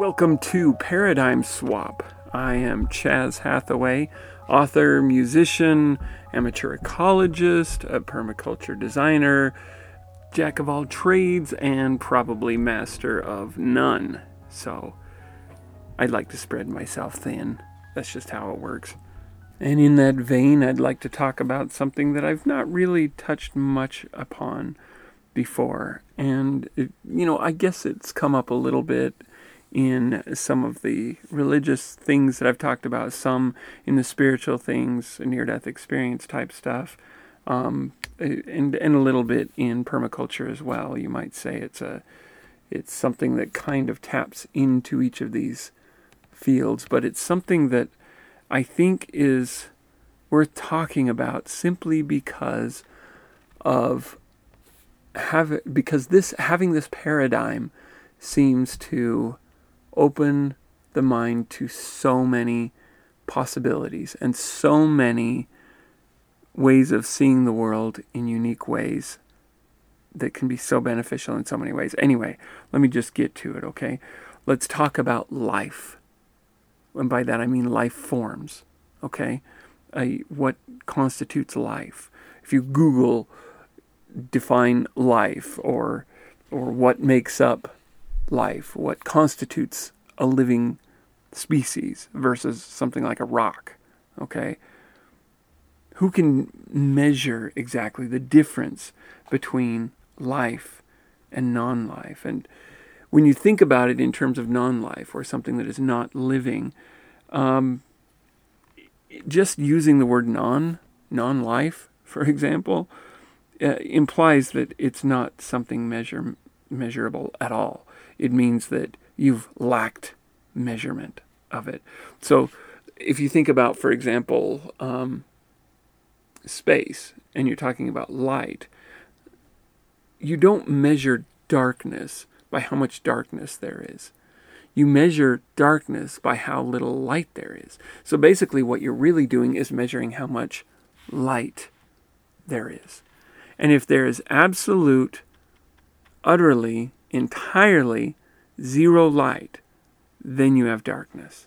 Welcome to Paradigm Swap. I am Chaz Hathaway, author, musician, amateur ecologist, a permaculture designer, jack of all trades, and probably master of none. So, I'd like to spread myself thin. That's just how it works. And in that vein, I'd like to talk about something that I've not really touched much upon before. And, it, you know, I guess it's come up a little bit in some of the religious things that I've talked about, some in the spiritual things, near death experience type stuff, um, and, and a little bit in permaculture as well. You might say it's a it's something that kind of taps into each of these fields, but it's something that I think is worth talking about simply because of have because this having this paradigm seems to open the mind to so many possibilities and so many ways of seeing the world in unique ways that can be so beneficial in so many ways. Anyway, let me just get to it, okay? Let's talk about life. And by that I mean life forms, okay? Uh, what constitutes life? If you Google define life or or what makes up life, what constitutes a living species versus something like a rock. Okay? Who can measure exactly the difference between life and non life? And when you think about it in terms of non life or something that is not living, um, just using the word non, non life, for example, uh, implies that it's not something measure, measurable at all it means that you've lacked measurement of it. So if you think about, for example, um, space, and you're talking about light, you don't measure darkness by how much darkness there is. You measure darkness by how little light there is. So basically, what you're really doing is measuring how much light there is. And if there is absolute, utterly entirely zero light, then you have darkness.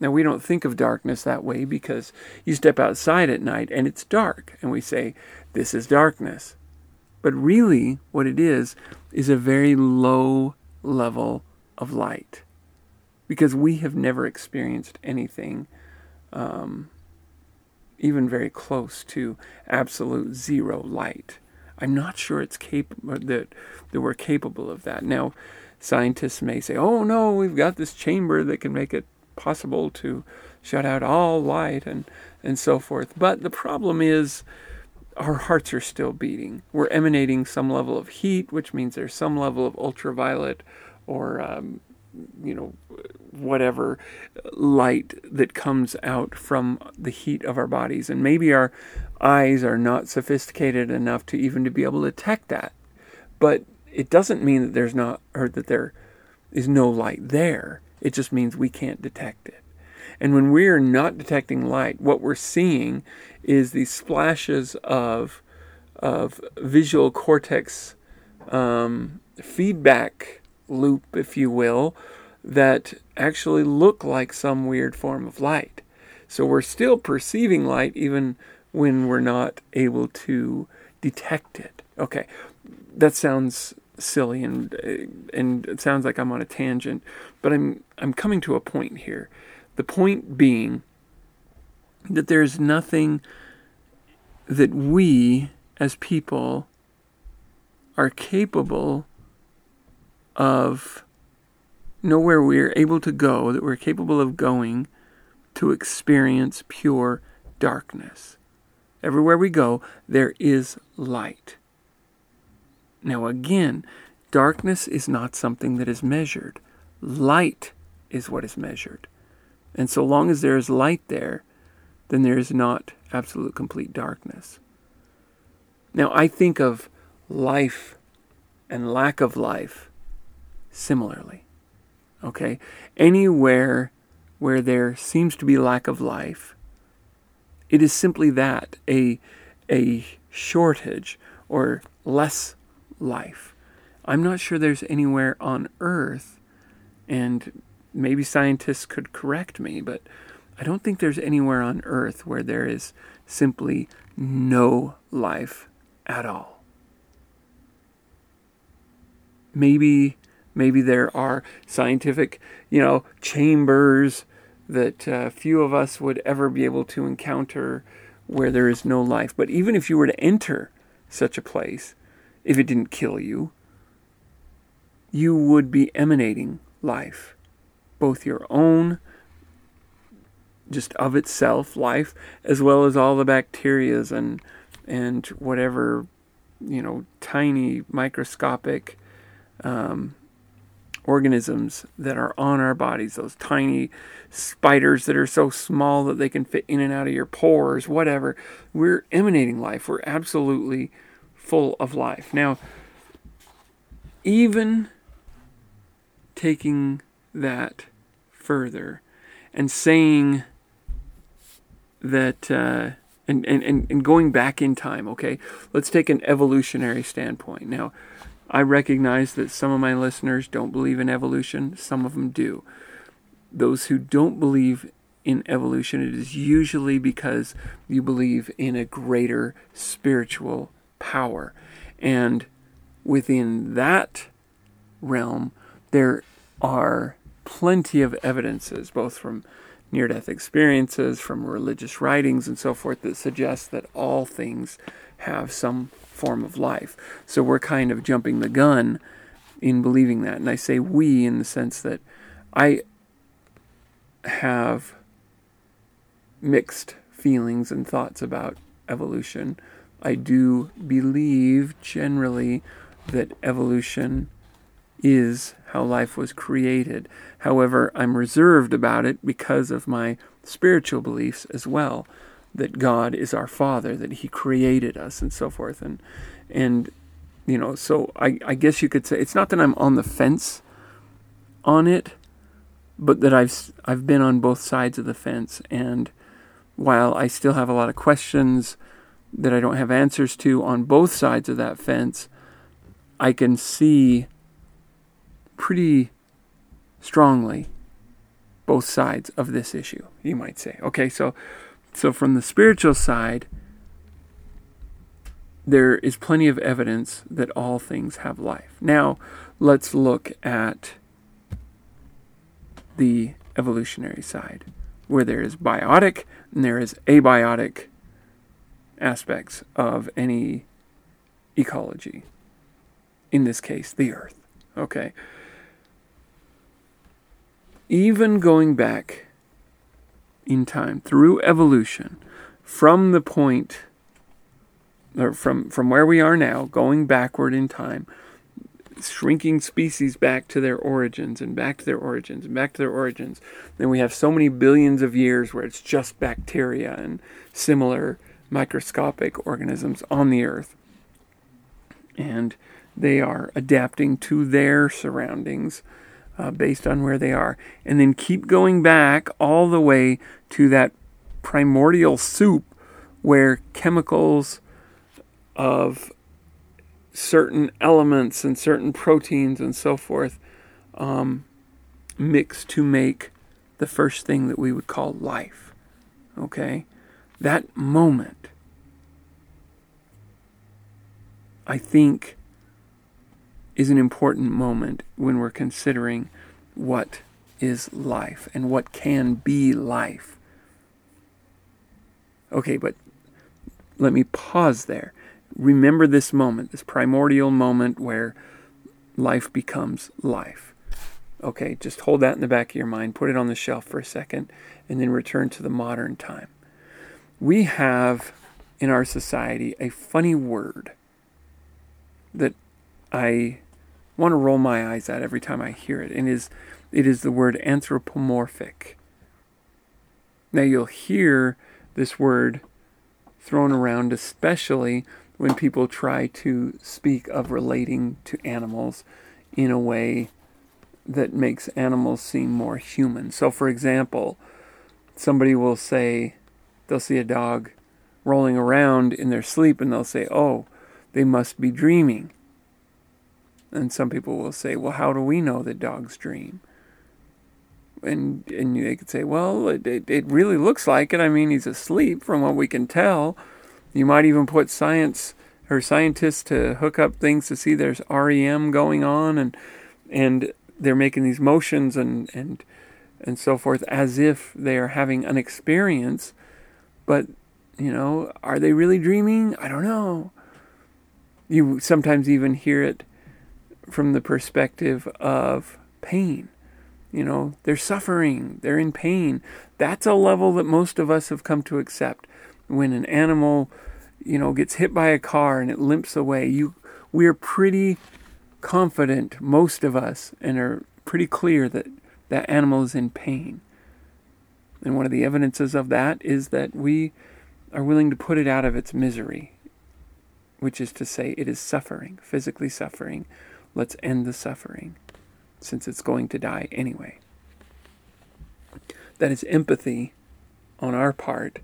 Now, we don't think of darkness that way because you step outside at night and it's dark, and we say, This is darkness. But really, what it is, is a very low level of light. Because we have never experienced anything um, even very close to absolute zero light. I'm not sure it's capable that that we're capable of that. Now, scientists may say, "Oh no, we've got this chamber that can make it possible to shut out all light and and so forth." But the problem is our hearts are still beating. We're emanating some level of heat, which means there's some level of ultraviolet or um, you know whatever light that comes out from the heat of our bodies and maybe our eyes are not sophisticated enough to even to be able to detect that. But it doesn't mean that there's not or that there is no light there. It just means we can't detect it. And when we're not detecting light what we're seeing is these splashes of of visual cortex um, feedback loop, if you will, that actually look like some weird form of light. So we're still perceiving light even when we're not able to detect it. Okay, that sounds silly and uh, and it sounds like I'm on a tangent, but I'm I'm coming to a point here. The point being that there's nothing that we as people are capable of nowhere we're able to go, that we're capable of going to experience pure darkness. Everywhere we go, there is light. Now, again, darkness is not something that is measured. Light is what is measured. And so long as there is light there, then there is not absolute complete darkness. Now, I think of life and lack of life similarly. Okay? Anywhere where there seems to be lack of life, it is simply that a, a shortage or less life. I'm not sure there's anywhere on earth And maybe scientists could correct me, but I don't think there's anywhere on earth where there is simply no life at all. Maybe maybe there are scientific, you know, chambers that uh, few of us would ever be able to encounter where there is no life. But even if you were to enter such a place, if it didn't kill you, you would be emanating life, both your own, just of itself, life, as well as all the bacterias and and whatever, you know, tiny microscopic um, organisms that are on our bodies, those tiny spiders that are so small that they can fit in and out of your pores, whatever. We're emanating life. We're absolutely full of life. Now, even taking that further and saying that, uh, and, and, and going back in time, okay? Let's take an evolutionary standpoint. Now, I recognize that some of my listeners don't believe in evolution, some of them do. Those who don't believe in evolution, it is usually because you believe in a greater spiritual power. And within that realm, there are plenty of evidences, both from near death experiences, from religious writings, and so forth, that suggest that all things have some form of life. So we're kind of jumping the gun in believing that. And I say we in the sense that I have mixed feelings and thoughts about evolution. I do believe generally that evolution is how life was created. However, I'm reserved about it because of my spiritual beliefs as well that God is our Father, that He created us, and so forth. And and you know, so I, I guess you could say it's not that I'm on the fence on it, but that I've I've been on both sides of the fence. And while I still have a lot of questions that I don't have answers to on both sides of that fence, I can see pretty strongly both sides of this issue, you might say. Okay, so so, from the spiritual side, there is plenty of evidence that all things have life. Now, let's look at the evolutionary side, where there is biotic and there is abiotic aspects of any ecology. In this case, the earth. Okay. Even going back in time through evolution from the point or from from where we are now going backward in time shrinking species back to their origins and back to their origins and back to their origins then we have so many billions of years where it's just bacteria and similar microscopic organisms on the earth. And they are adapting to their surroundings uh, based on where they are. And then keep going back all the way to that primordial soup where chemicals of certain elements and certain proteins and so forth um, mix to make the first thing that we would call life. Okay? That moment, I think, is an important moment when we're considering what is life and what can be life. Okay, but let me pause there. Remember this moment, this primordial moment where life becomes life. Okay, just hold that in the back of your mind, put it on the shelf for a second, and then return to the modern time. We have in our society a funny word that I want to roll my eyes at every time I hear it, and is it is the word anthropomorphic. Now you'll hear this word thrown around, especially when people try to speak of relating to animals in a way that makes animals seem more human. So, for example, somebody will say they'll see a dog rolling around in their sleep and they'll say, Oh, they must be dreaming. And some people will say, well, how do we know that dogs dream? and and they could say, well, it, it, it really looks like it. I mean, he's asleep from what we can tell. You might even put science or scientists to hook up things to see there's REM going on, and and they're making these motions and and and so forth as if they are having an experience. But you know, are they really dreaming? I don't know. You sometimes even hear it from the perspective of pain. You know, they're suffering, they're in pain. That's a level that most of us have come to accept. When an animal, you know, gets hit by a car and it limps away, you we're pretty confident, most of us, and are pretty clear that that animal is in pain. And one of the evidences of that is that we are willing to put it out of its misery, which is to say, it is suffering, physically suffering. Let's end the suffering since it's going to die anyway. That is empathy on our part,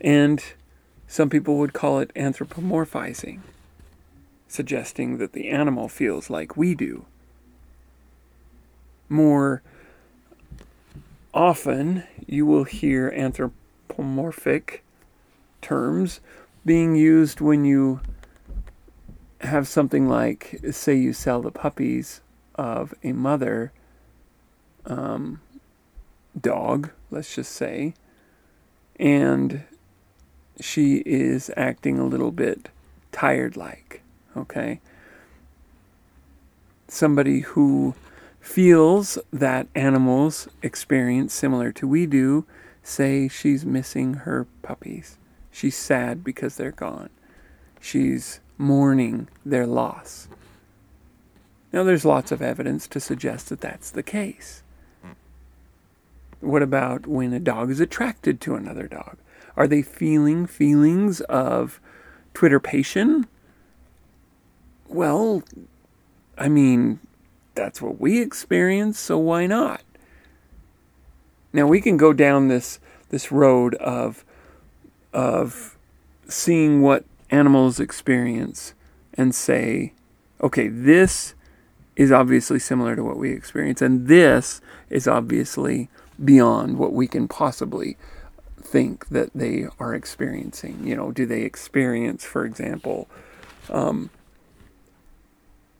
and some people would call it anthropomorphizing, suggesting that the animal feels like we do. More often, you will hear anthropomorphic terms being used when you have something like, say, you sell the puppies of a mother um, dog, let's just say, and she is acting a little bit tired like, okay? Somebody who feels that animals experience similar to we do say she's missing her puppies. She's sad because they're gone. She's mourning their loss. Now, there's lots of evidence to suggest that that's the case. What about when a dog is attracted to another dog? Are they feeling feelings of twitterpation? Well, I mean, that's what we experience, so why not? Now we can go down this this road of of seeing what animals experience and say, okay, this is obviously similar to what we experience, and this is obviously beyond what we can possibly think that they are experiencing. You know, do they experience, for example, um,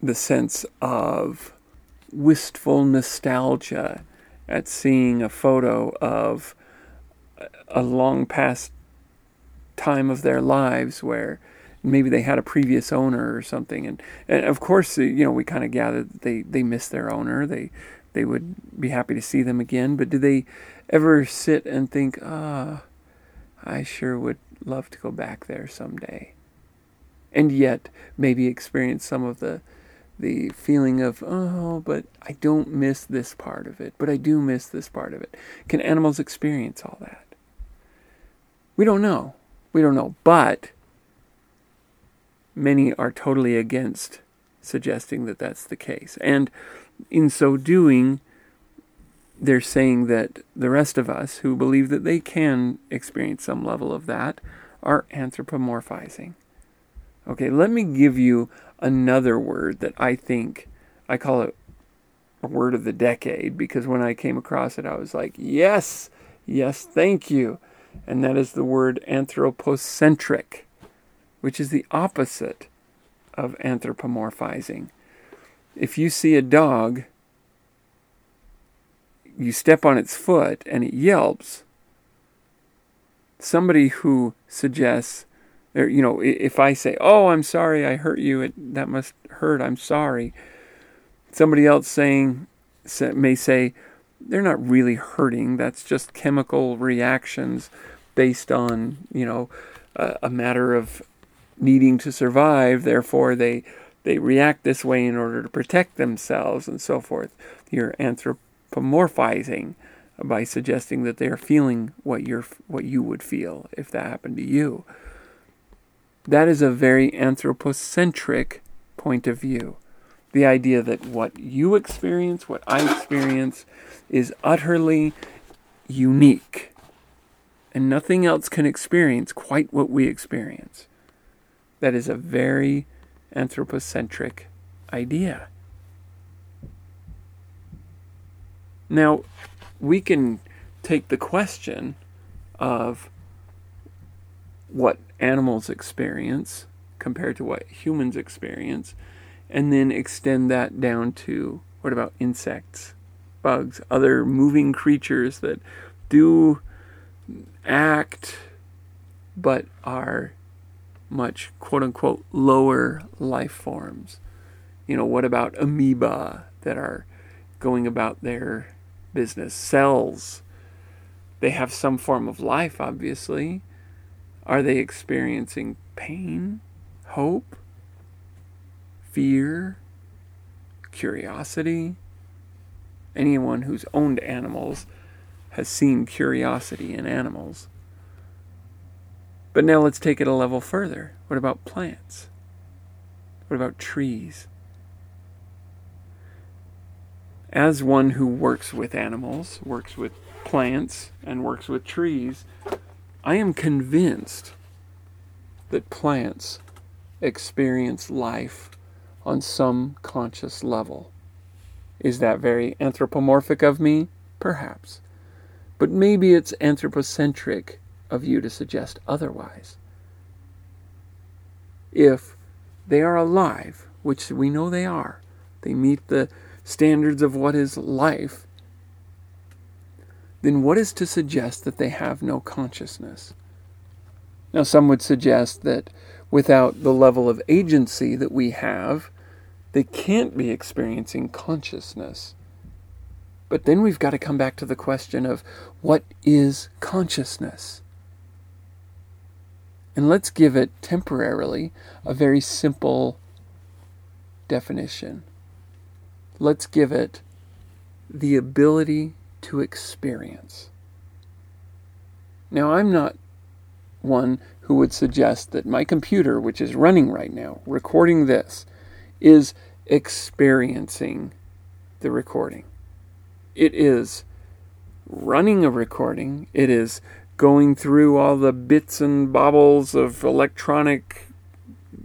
the sense of wistful nostalgia at seeing a photo of a long past time of their lives where maybe they had a previous owner or something. And, and of course you know we kind of gathered that they they miss their owner. They they would be happy to see them again. But do they ever sit and think ah oh, i sure would love to go back there someday? And yet maybe experience some of the the feeling of oh but i don't miss this part of it but i do miss this part of it. Can animals experience all that? We don't know we don't know. But many are totally against suggesting that that's the case. And in so doing, they're saying that the rest of us who believe that they can experience some level of that are anthropomorphizing. Okay, let me give you another word that I think I call it a word of the decade because when I came across it, I was like, yes, yes, thank you and that is the word anthropocentric, which is the opposite of anthropomorphizing. If you see a dog, you step on its foot and it yelps, somebody who suggests, or, you know, if I say, "Oh, I'm sorry, I hurt you," it, that must hurt. I'm sorry. Somebody else saying may say, they're not really hurting. That's just chemical reactions based on, you know, a, a matter of needing to survive. Therefore, they they react this way in order to protect themselves and so forth. You're anthropomorphizing by suggesting that they are feeling what you're what you would feel if that happened to you. That is a very anthropocentric point of view. The idea that what you experience, what I experience, is utterly unique. And nothing else can experience quite what we experience. That is a very anthropocentric idea. Now, we can take the question of what animals experience compared to what humans experience and then extend that down to what about insects, bugs, other moving creatures that do act but are much quote unquote lower life forms. You know, what about amoeba that are going about their business? Cells. They have some form of life, obviously. Are they experiencing pain, hope, fear, curiosity? Anyone who's owned animals has seen curiosity in animals. But now let's take it a level further. What about plants? What about trees? As one who works with animals, works with plants, and works with trees, I am convinced that plants experience life on some conscious level. Is that very anthropomorphic of me? Perhaps. But maybe it's anthropocentric of you to suggest otherwise. If they are alive, which we know they are, they meet the standards of what is life, then what is to suggest that they have no consciousness? Now, some would suggest that without the level of agency that we have, they can't be experiencing consciousness. But then we've got to come back to the question of what is consciousness? And let's give it temporarily a very simple definition. Let's give it the ability to experience. Now, I'm not one who would suggest that my computer, which is running right now, recording this, is experiencing the recording. It is running a recording, it is going through all the bits and bobbles of electronic,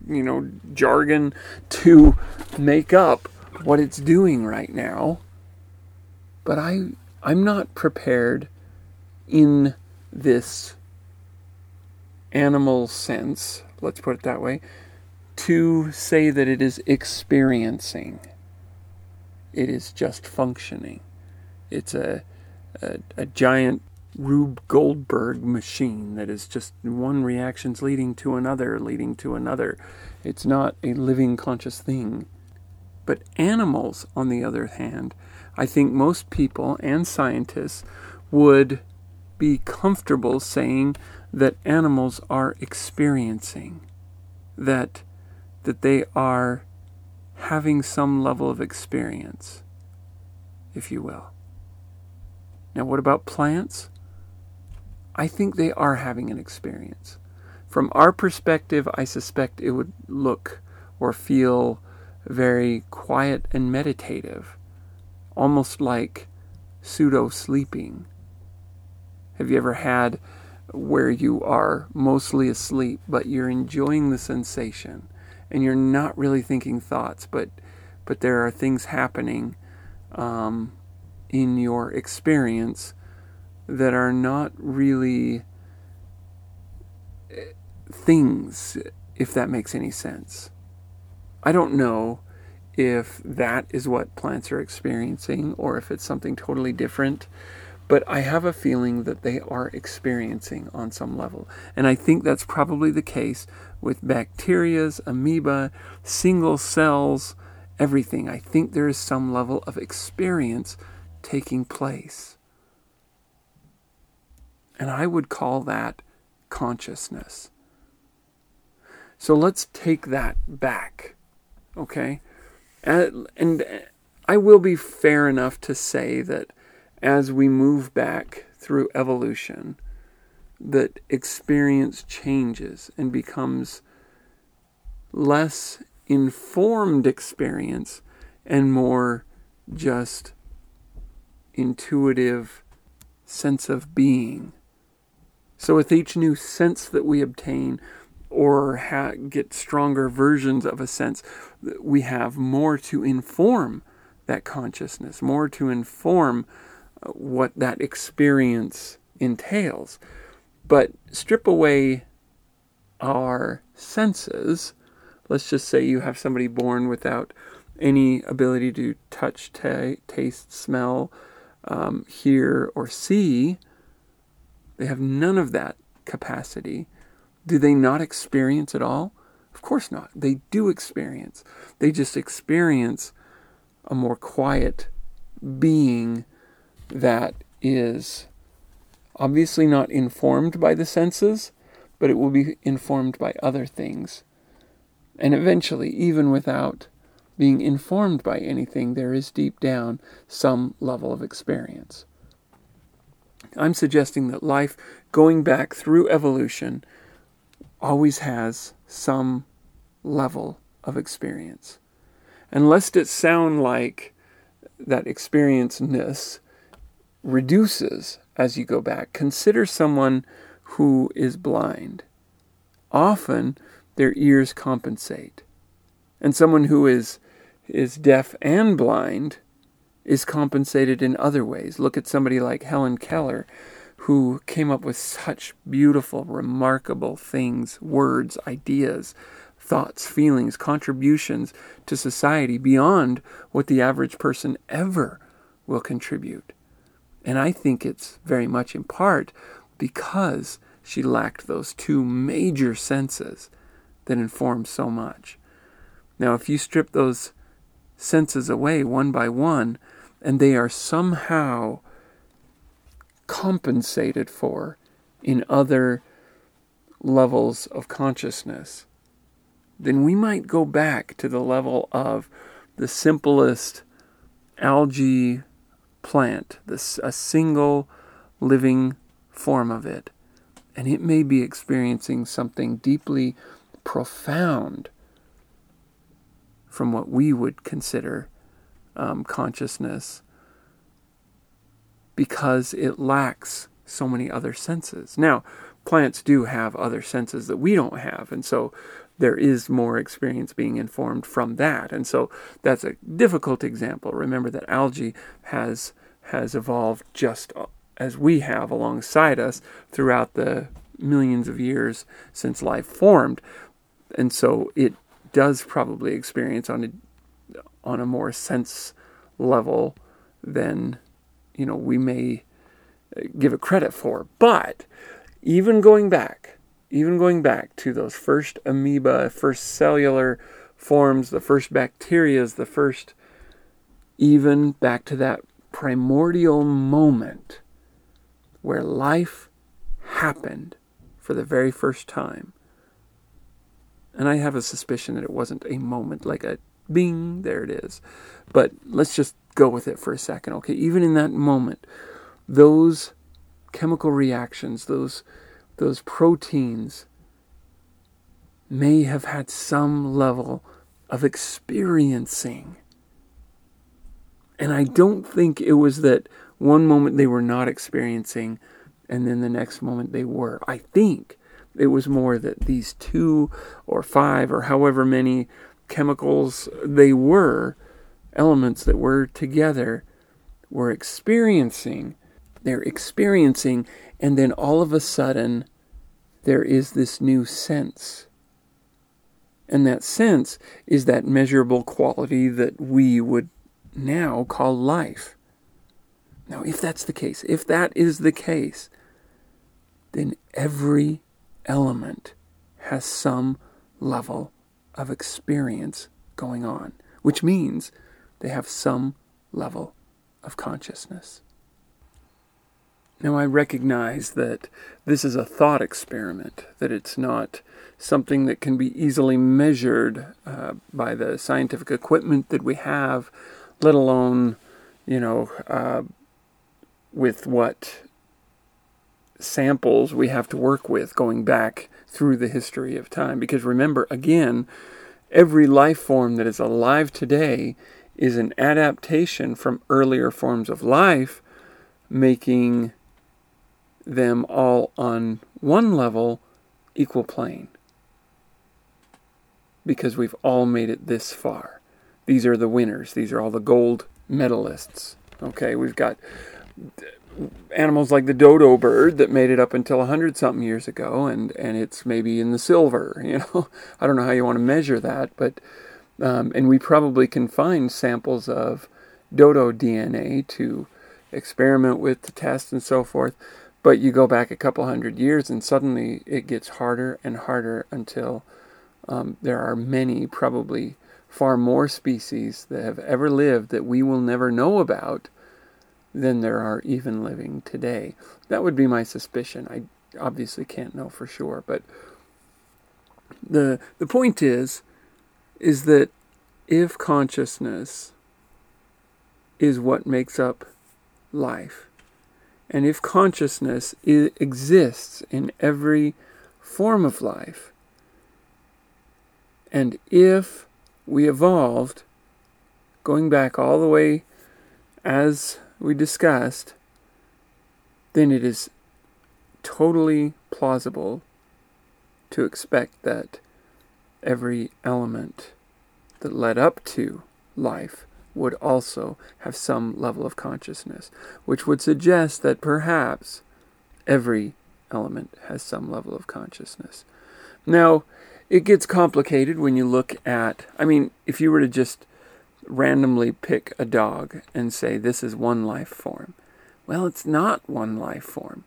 you know, jargon to make up what it's doing right now. But I I'm not prepared in this animal sense, let's put it that way, to say that it is experiencing. It is just functioning. It's a, a, a giant Rube Goldberg machine that is just one reaction's leading to another, leading to another. It's not a living conscious thing. But animals, on the other hand, I think most people and scientists would be comfortable saying that animals are experiencing, that that they are having some level of experience, if you will. Now, what about plants? I think they are having an experience. From our perspective, I suspect it would look or feel very quiet and meditative, almost like pseudo sleeping. Have you ever had where you are mostly asleep, but you're enjoying the sensation and you're not really thinking thoughts, but but there are things happening um, in your experience that are not really eh, things, if that makes any sense. I don't know if that is what plants are experiencing or if it's something totally different, but I have a feeling that they are experiencing on some level. And I think that's probably the case with bacterias, amoeba, single cells, everything. I think there is some level of experience taking place. And I would call that consciousness. So let's take that back, okay? And, and I will be fair enough to say that as we move back through evolution, that experience changes and becomes less informed experience and more just intuitive sense of being. So, with each new sense that we obtain or ha- get stronger versions of a sense, we have more to inform that consciousness, more to inform what that experience entails. But strip away our senses. Let's just say you have somebody born without any ability to touch, t- taste, smell, um, hear, or see. They have none of that capacity. Do they not experience at all? Of course not. They do experience. They just experience a more quiet being that is obviously not informed by the senses, but it will be informed by other things. And eventually, even without being informed by anything, there is deep down some level of experience. I'm suggesting that life, going back through evolution, always has some level of experience. And lest it sound like that experienceness reduces as you go back, consider someone who is blind. Often their ears compensate. And someone who is, is deaf and blind is compensated in other ways. Look at somebody like Helen Keller, who came up with such beautiful, remarkable things, words, ideas, thoughts, feelings, contributions to society beyond what the average person ever will contribute. And I think it's very much in part because she lacked those two major senses that inform so much. Now, if you strip those senses away one by one, and they are somehow compensated for in other levels of consciousness, then we might go back to the level of the simplest algae plant, this, a single living form of it. And it may be experiencing something deeply profound from what we would consider um, consciousness because it lacks so many other senses. Now, plants do have other senses that we don't have, and so there is more experience being informed from that. And so that's a difficult example. Remember that algae has has evolved just as we have alongside us throughout the millions of years since life formed. And so it does probably experience on a on a more sense level than you know we may uh, give it credit for. But even going back, even going back to those first amoeba, first cellular forms, the first bacterias, the first even back to that primordial moment where life happened for the very first time. And I have a suspicion that it wasn't a moment like a bing, there it is. But let's just go with it for a second, okay? Even in that moment, those chemical reactions, those those proteins may have had some level of experiencing. And I don't think it was that one moment they were not experiencing and then the next moment they were. I think it was more that these two or five or however many chemicals they were elements that were together were experiencing. They're experiencing, and then all of a sudden, there is this new sense. And that sense is that measurable quality that we would now call life. Now, if that's the case, if that is the case, then every element has some level of experience going on, which means they have some level of consciousness. Now, I recognize that this is a thought experiment, that it's not something that can be easily measured uh, by the scientific equipment that we have, let alone, you know, uh, with what samples we have to work with going back through the history of time. Because remember, again, every life form that is alive today is an adaptation from earlier forms of life, making them all on one level equal plane. Because we've all made it this far. These are the winners. These are all the gold medalists. Okay, we've got animals like the dodo bird that made it up until a hundred something years ago, and and it's maybe in the silver. You know, I don't know how you want to measure that, but um, and we probably can find samples of dodo DNA to experiment with, to test, and so forth. But you go back a couple hundred years, and suddenly it gets harder and harder until um, there are many, probably far more species that have ever lived that we will never know about than there are even living today. That would be my suspicion. I obviously can't know for sure, but the the point is is that if consciousness is what makes up life, and if consciousness exists in every form of life, and if we evolved, going back all the way as we discussed, then it is totally plausible to expect that every element that led up to life would also have some level of consciousness, which would suggest that perhaps every element has some level of consciousness. Now, it gets complicated when you look at, I mean, if you were to just randomly pick a dog and say this is one life form. Well, it's not one life form.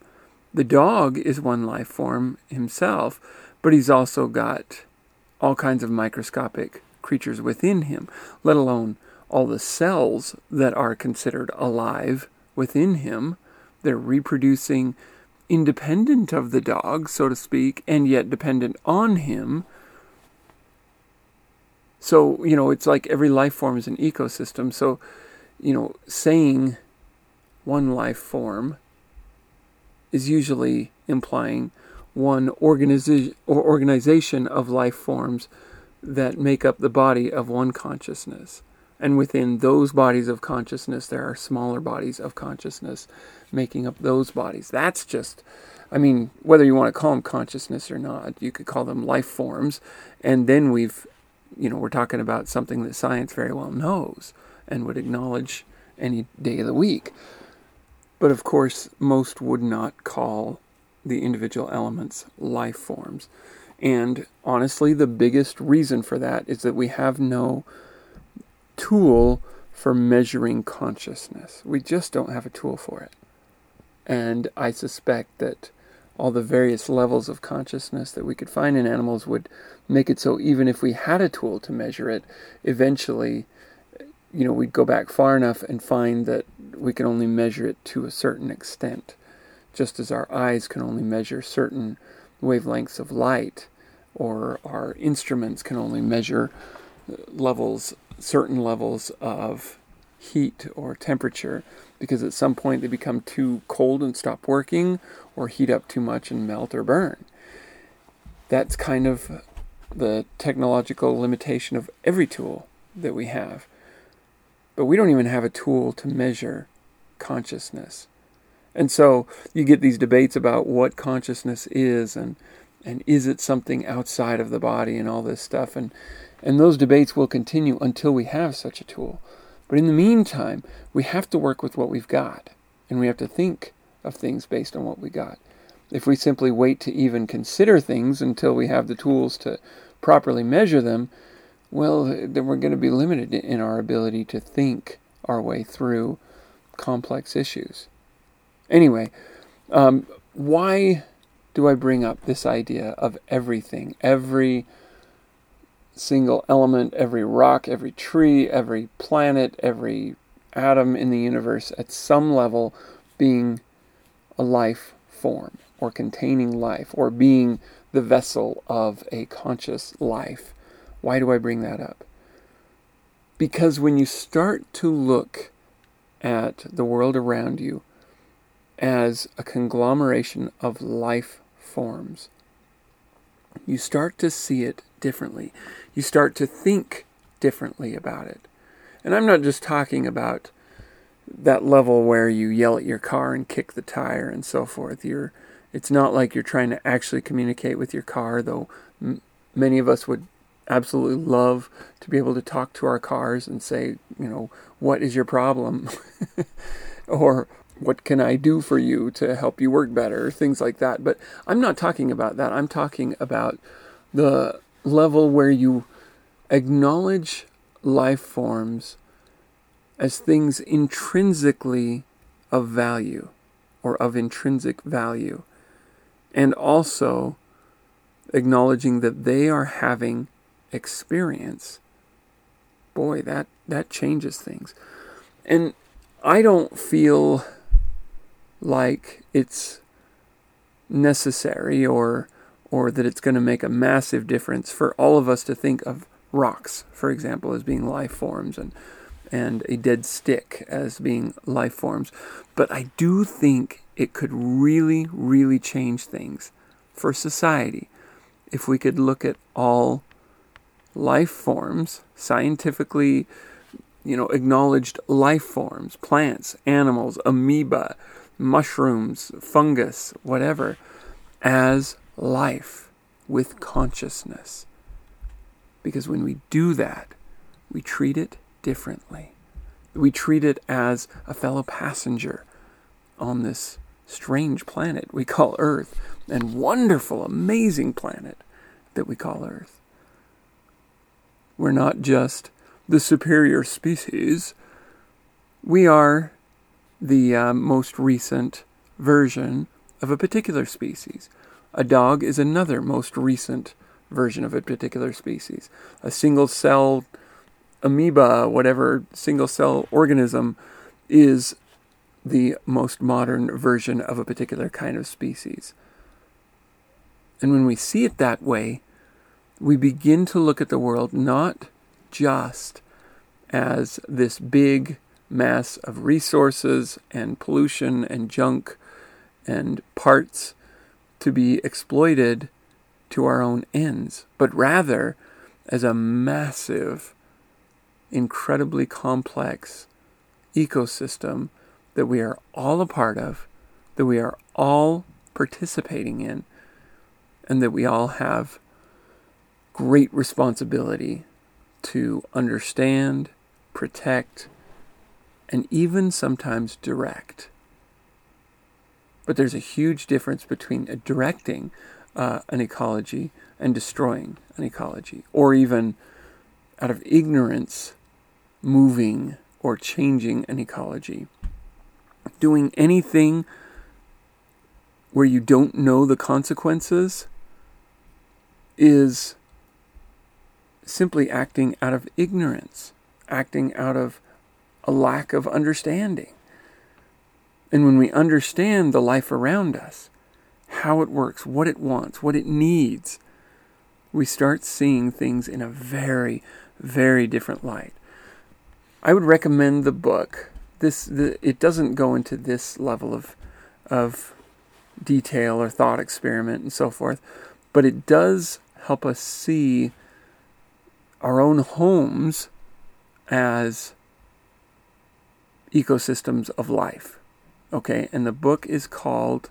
The dog is one life form himself, but he's also got all kinds of microscopic creatures within him, let alone all the cells that are considered alive within him. They're reproducing independent of the dog, so to speak, and yet dependent on him so, you know, it's like every life form is an ecosystem. So, you know, saying one life form is usually implying one organiza- or organization of life forms that make up the body of one consciousness. And within those bodies of consciousness, there are smaller bodies of consciousness making up those bodies. That's just, I mean, whether you want to call them consciousness or not, you could call them life forms. And then we've you know, we're talking about something that science very well knows and would acknowledge any day of the week. But of course, most would not call the individual elements life forms. And honestly, the biggest reason for that is that we have no tool for measuring consciousness. We just don't have a tool for it. And I suspect that all the various levels of consciousness that we could find in animals would make it so even if we had a tool to measure it, eventually, you know, we'd go back far enough and find that we can only measure it to a certain extent, just as our eyes can only measure certain wavelengths of light, or our instruments can only measure uh, levels, certain levels of heat or temperature because at some point they become too cold and stop working or heat up too much and melt or burn. That's kind of the technological limitation of every tool that we have. But we don't even have a tool to measure consciousness. And so you get these debates about what consciousness is and and is it something outside of the body and all this stuff and and those debates will continue until we have such a tool. But in the meantime, we have to work with what we've got, and we have to think of things based on what we got. If we simply wait to even consider things until we have the tools to properly measure them, well, then we're going to be limited in our ability to think our way through complex issues. Anyway, um, why do I bring up this idea of everything, every single element, every rock, every tree, every planet, every atom in the universe at some level being a life form or containing life or being the vessel of a conscious life. Why do I bring that up? Because when you start to look at the world around you as a conglomeration of life forms, you start to see it differently. You start to think differently about it. And I'm not just talking about that level where you yell at your car and kick the tire and so forth. You're, it's not like you're trying to actually communicate with your car, though m- many of us would absolutely love to be able to talk to our cars and say, you know, what is your problem? or what can I do for you to help you work better, things like that. But I'm not talking about that. I'm talking about the level where you acknowledge life forms as things intrinsically of value or of intrinsic value, and also acknowledging that they are having experience. Boy, that, that changes things. And I don't feel like it's necessary or or that it's going to make a massive difference for all of us to think of rocks, for example, as being life forms and and a dead stick as being life forms. But I do think it could really, really change things for society if we could look at all life forms, scientifically, you know, acknowledged life forms, plants, animals, amoeba, mushrooms, fungus, whatever, as life with consciousness. Because when we do that, we treat it differently. We treat it as a fellow passenger on this strange planet we call Earth, and wonderful, amazing planet that we call Earth. We're not just the superior species, we are the uh, most recent version of a particular species. A dog is another most recent version of a particular species. A single cell amoeba, whatever single cell organism, is the most modern version of a particular kind of species. And when we see it that way, we begin to look at the world not just as this big mass of resources and pollution and junk and parts to be exploited to our own ends, but rather as a massive, incredibly complex ecosystem that we are all a part of, that we are all participating in, and that we all have great responsibility to understand, protect, and even sometimes direct. But there's a huge difference between directing uh, an ecology and destroying an ecology, or even out of ignorance, moving or changing an ecology. Doing anything where you don't know the consequences is simply acting out of ignorance, acting out of a lack of understanding. And when we understand the life around us, how it works, what it wants, what it needs, we start seeing things in a very, very different light. I would recommend the book. This the, it doesn't go into this level of of detail or thought experiment and so forth, but it does help us see our own homes as ecosystems of life. Okay, and the book is called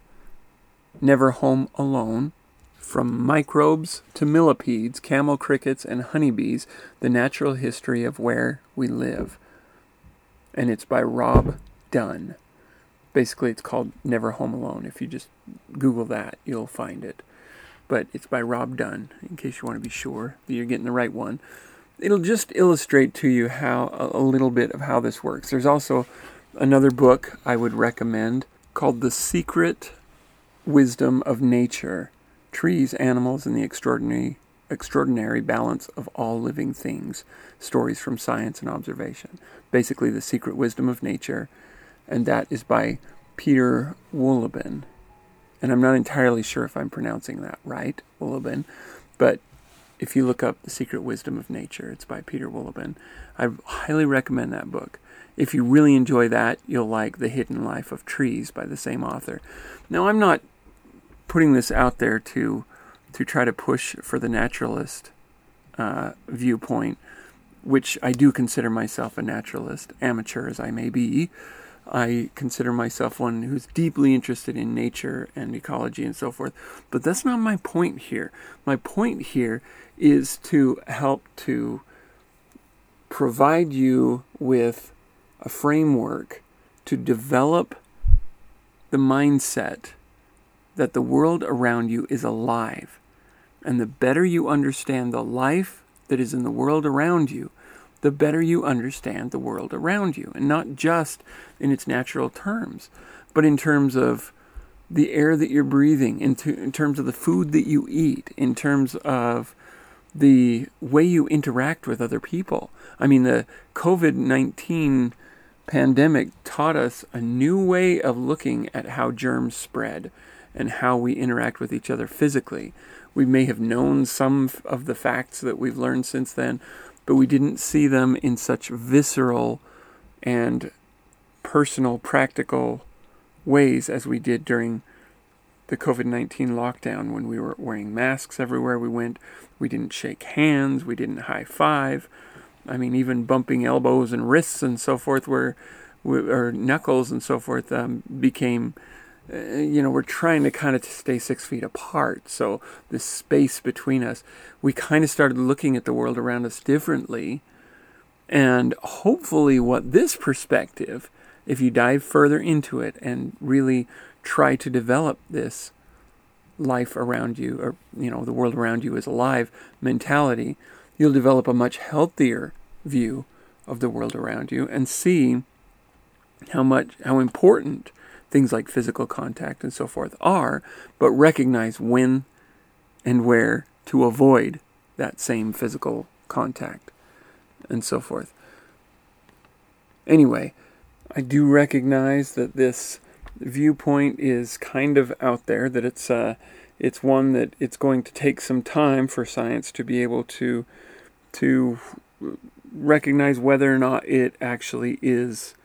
Never Home Alone From Microbes to Millipedes, Camel Crickets, and Honeybees The Natural History of Where We Live. And it's by Rob Dunn. Basically, it's called Never Home Alone. If you just Google that, you'll find it. But it's by Rob Dunn, in case you want to be sure that you're getting the right one it'll just illustrate to you how a, little bit of how this works. There's also another book I would recommend called The Secret Wisdom of Nature: Trees, Animals, and the Extraordinary Extraordinary Balance of All Living Things. Stories from Science and Observation. Basically, The Secret Wisdom of Nature, and that is by Peter Wohlleben. And I'm not entirely sure if I'm pronouncing that right, Wohlleben, but if you look up The Secret Wisdom of Nature, it's by Peter Wohlleben. I highly recommend that book. If you really enjoy that, you'll like The Hidden Life of Trees by the same author. Now, I'm not putting this out there to to try to push for the naturalist uh, viewpoint, which I do consider myself a naturalist, amateur as I may be. I consider myself one who's deeply interested in nature and ecology and so forth. But that's not my point here. My point here is to help to provide you with a framework to develop the mindset that the world around you is alive. And the better you understand the life that is in the world around you, the better you understand the world around you. And not just in its natural terms, but in terms of the air that you're breathing, in, in terms of the food that you eat, in terms of the way you interact with other people. I mean, the COVID 19 pandemic taught us a new way of looking at how germs spread and how we interact with each other physically. We may have known some of the facts that we've learned since then, but we didn't see them in such visceral and personal, practical ways as we did during the COVID 19 lockdown when we were wearing masks everywhere we went. We didn't shake hands, we didn't high five. I mean, even bumping elbows and wrists and so forth, were, or knuckles and so forth, um, became, uh, you know, we're trying to kind of stay six feet apart. So the space between us, we kind of started looking at the world around us differently. And hopefully, what this perspective if you dive further into it and really try to develop this life around you, or, you know, the world around you is alive mentality, you'll develop a much healthier view of the world around you and see how much, how important things like physical contact and so forth are, but recognize when and where to avoid that same physical contact and so forth. Anyway, I do recognize that this viewpoint is kind of out there, that it's uh, it's one that it's going to take some time for science to be able to to recognize whether or not it actually is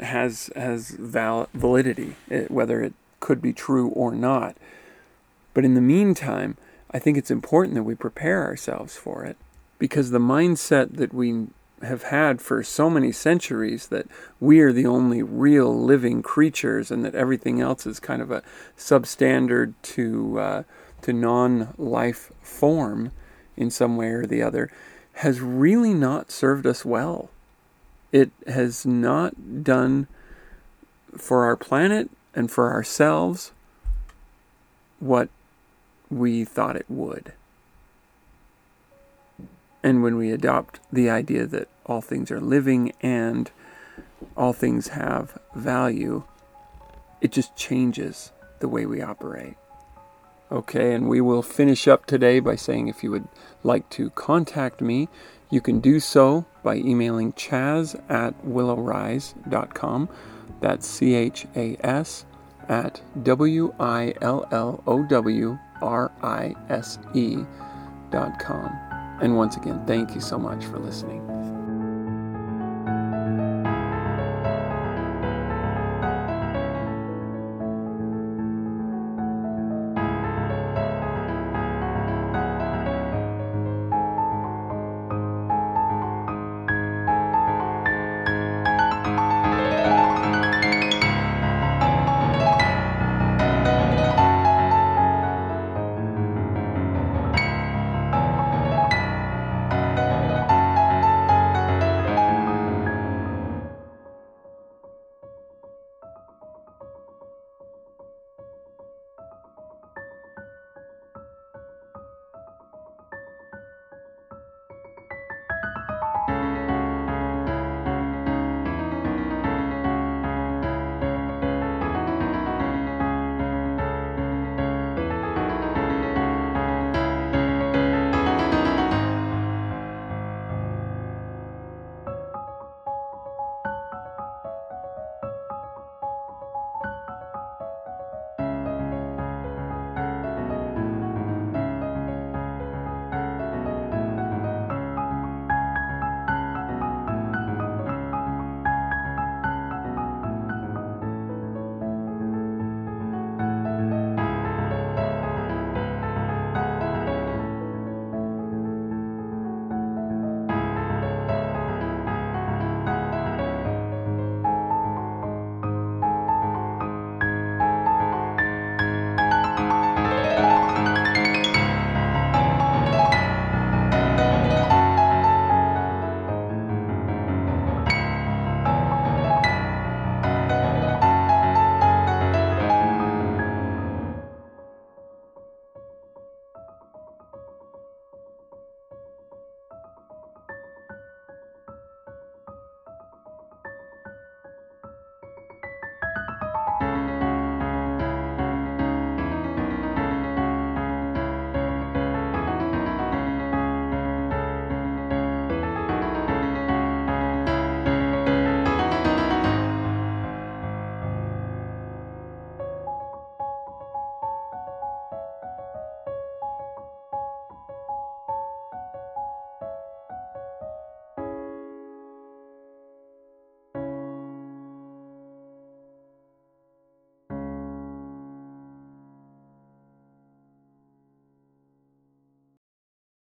has has val- validity, it, whether it could be true or not. But in the meantime, I think it's important that we prepare ourselves for it because the mindset that we have had for so many centuries that we are the only real living creatures and that everything else is kind of a substandard to uh, to non-life form in some way or the other has really not served us well. It has not done for our planet and for ourselves what we thought it would. And when we adopt the idea that all things are living and all things have value, it just changes the way we operate. Okay, and we will finish up today by saying if you would like to contact me, you can do so by emailing chaz at willowrise.com. That's C H A S at W I L L O W R I S E dot com. And once again, thank you so much for listening.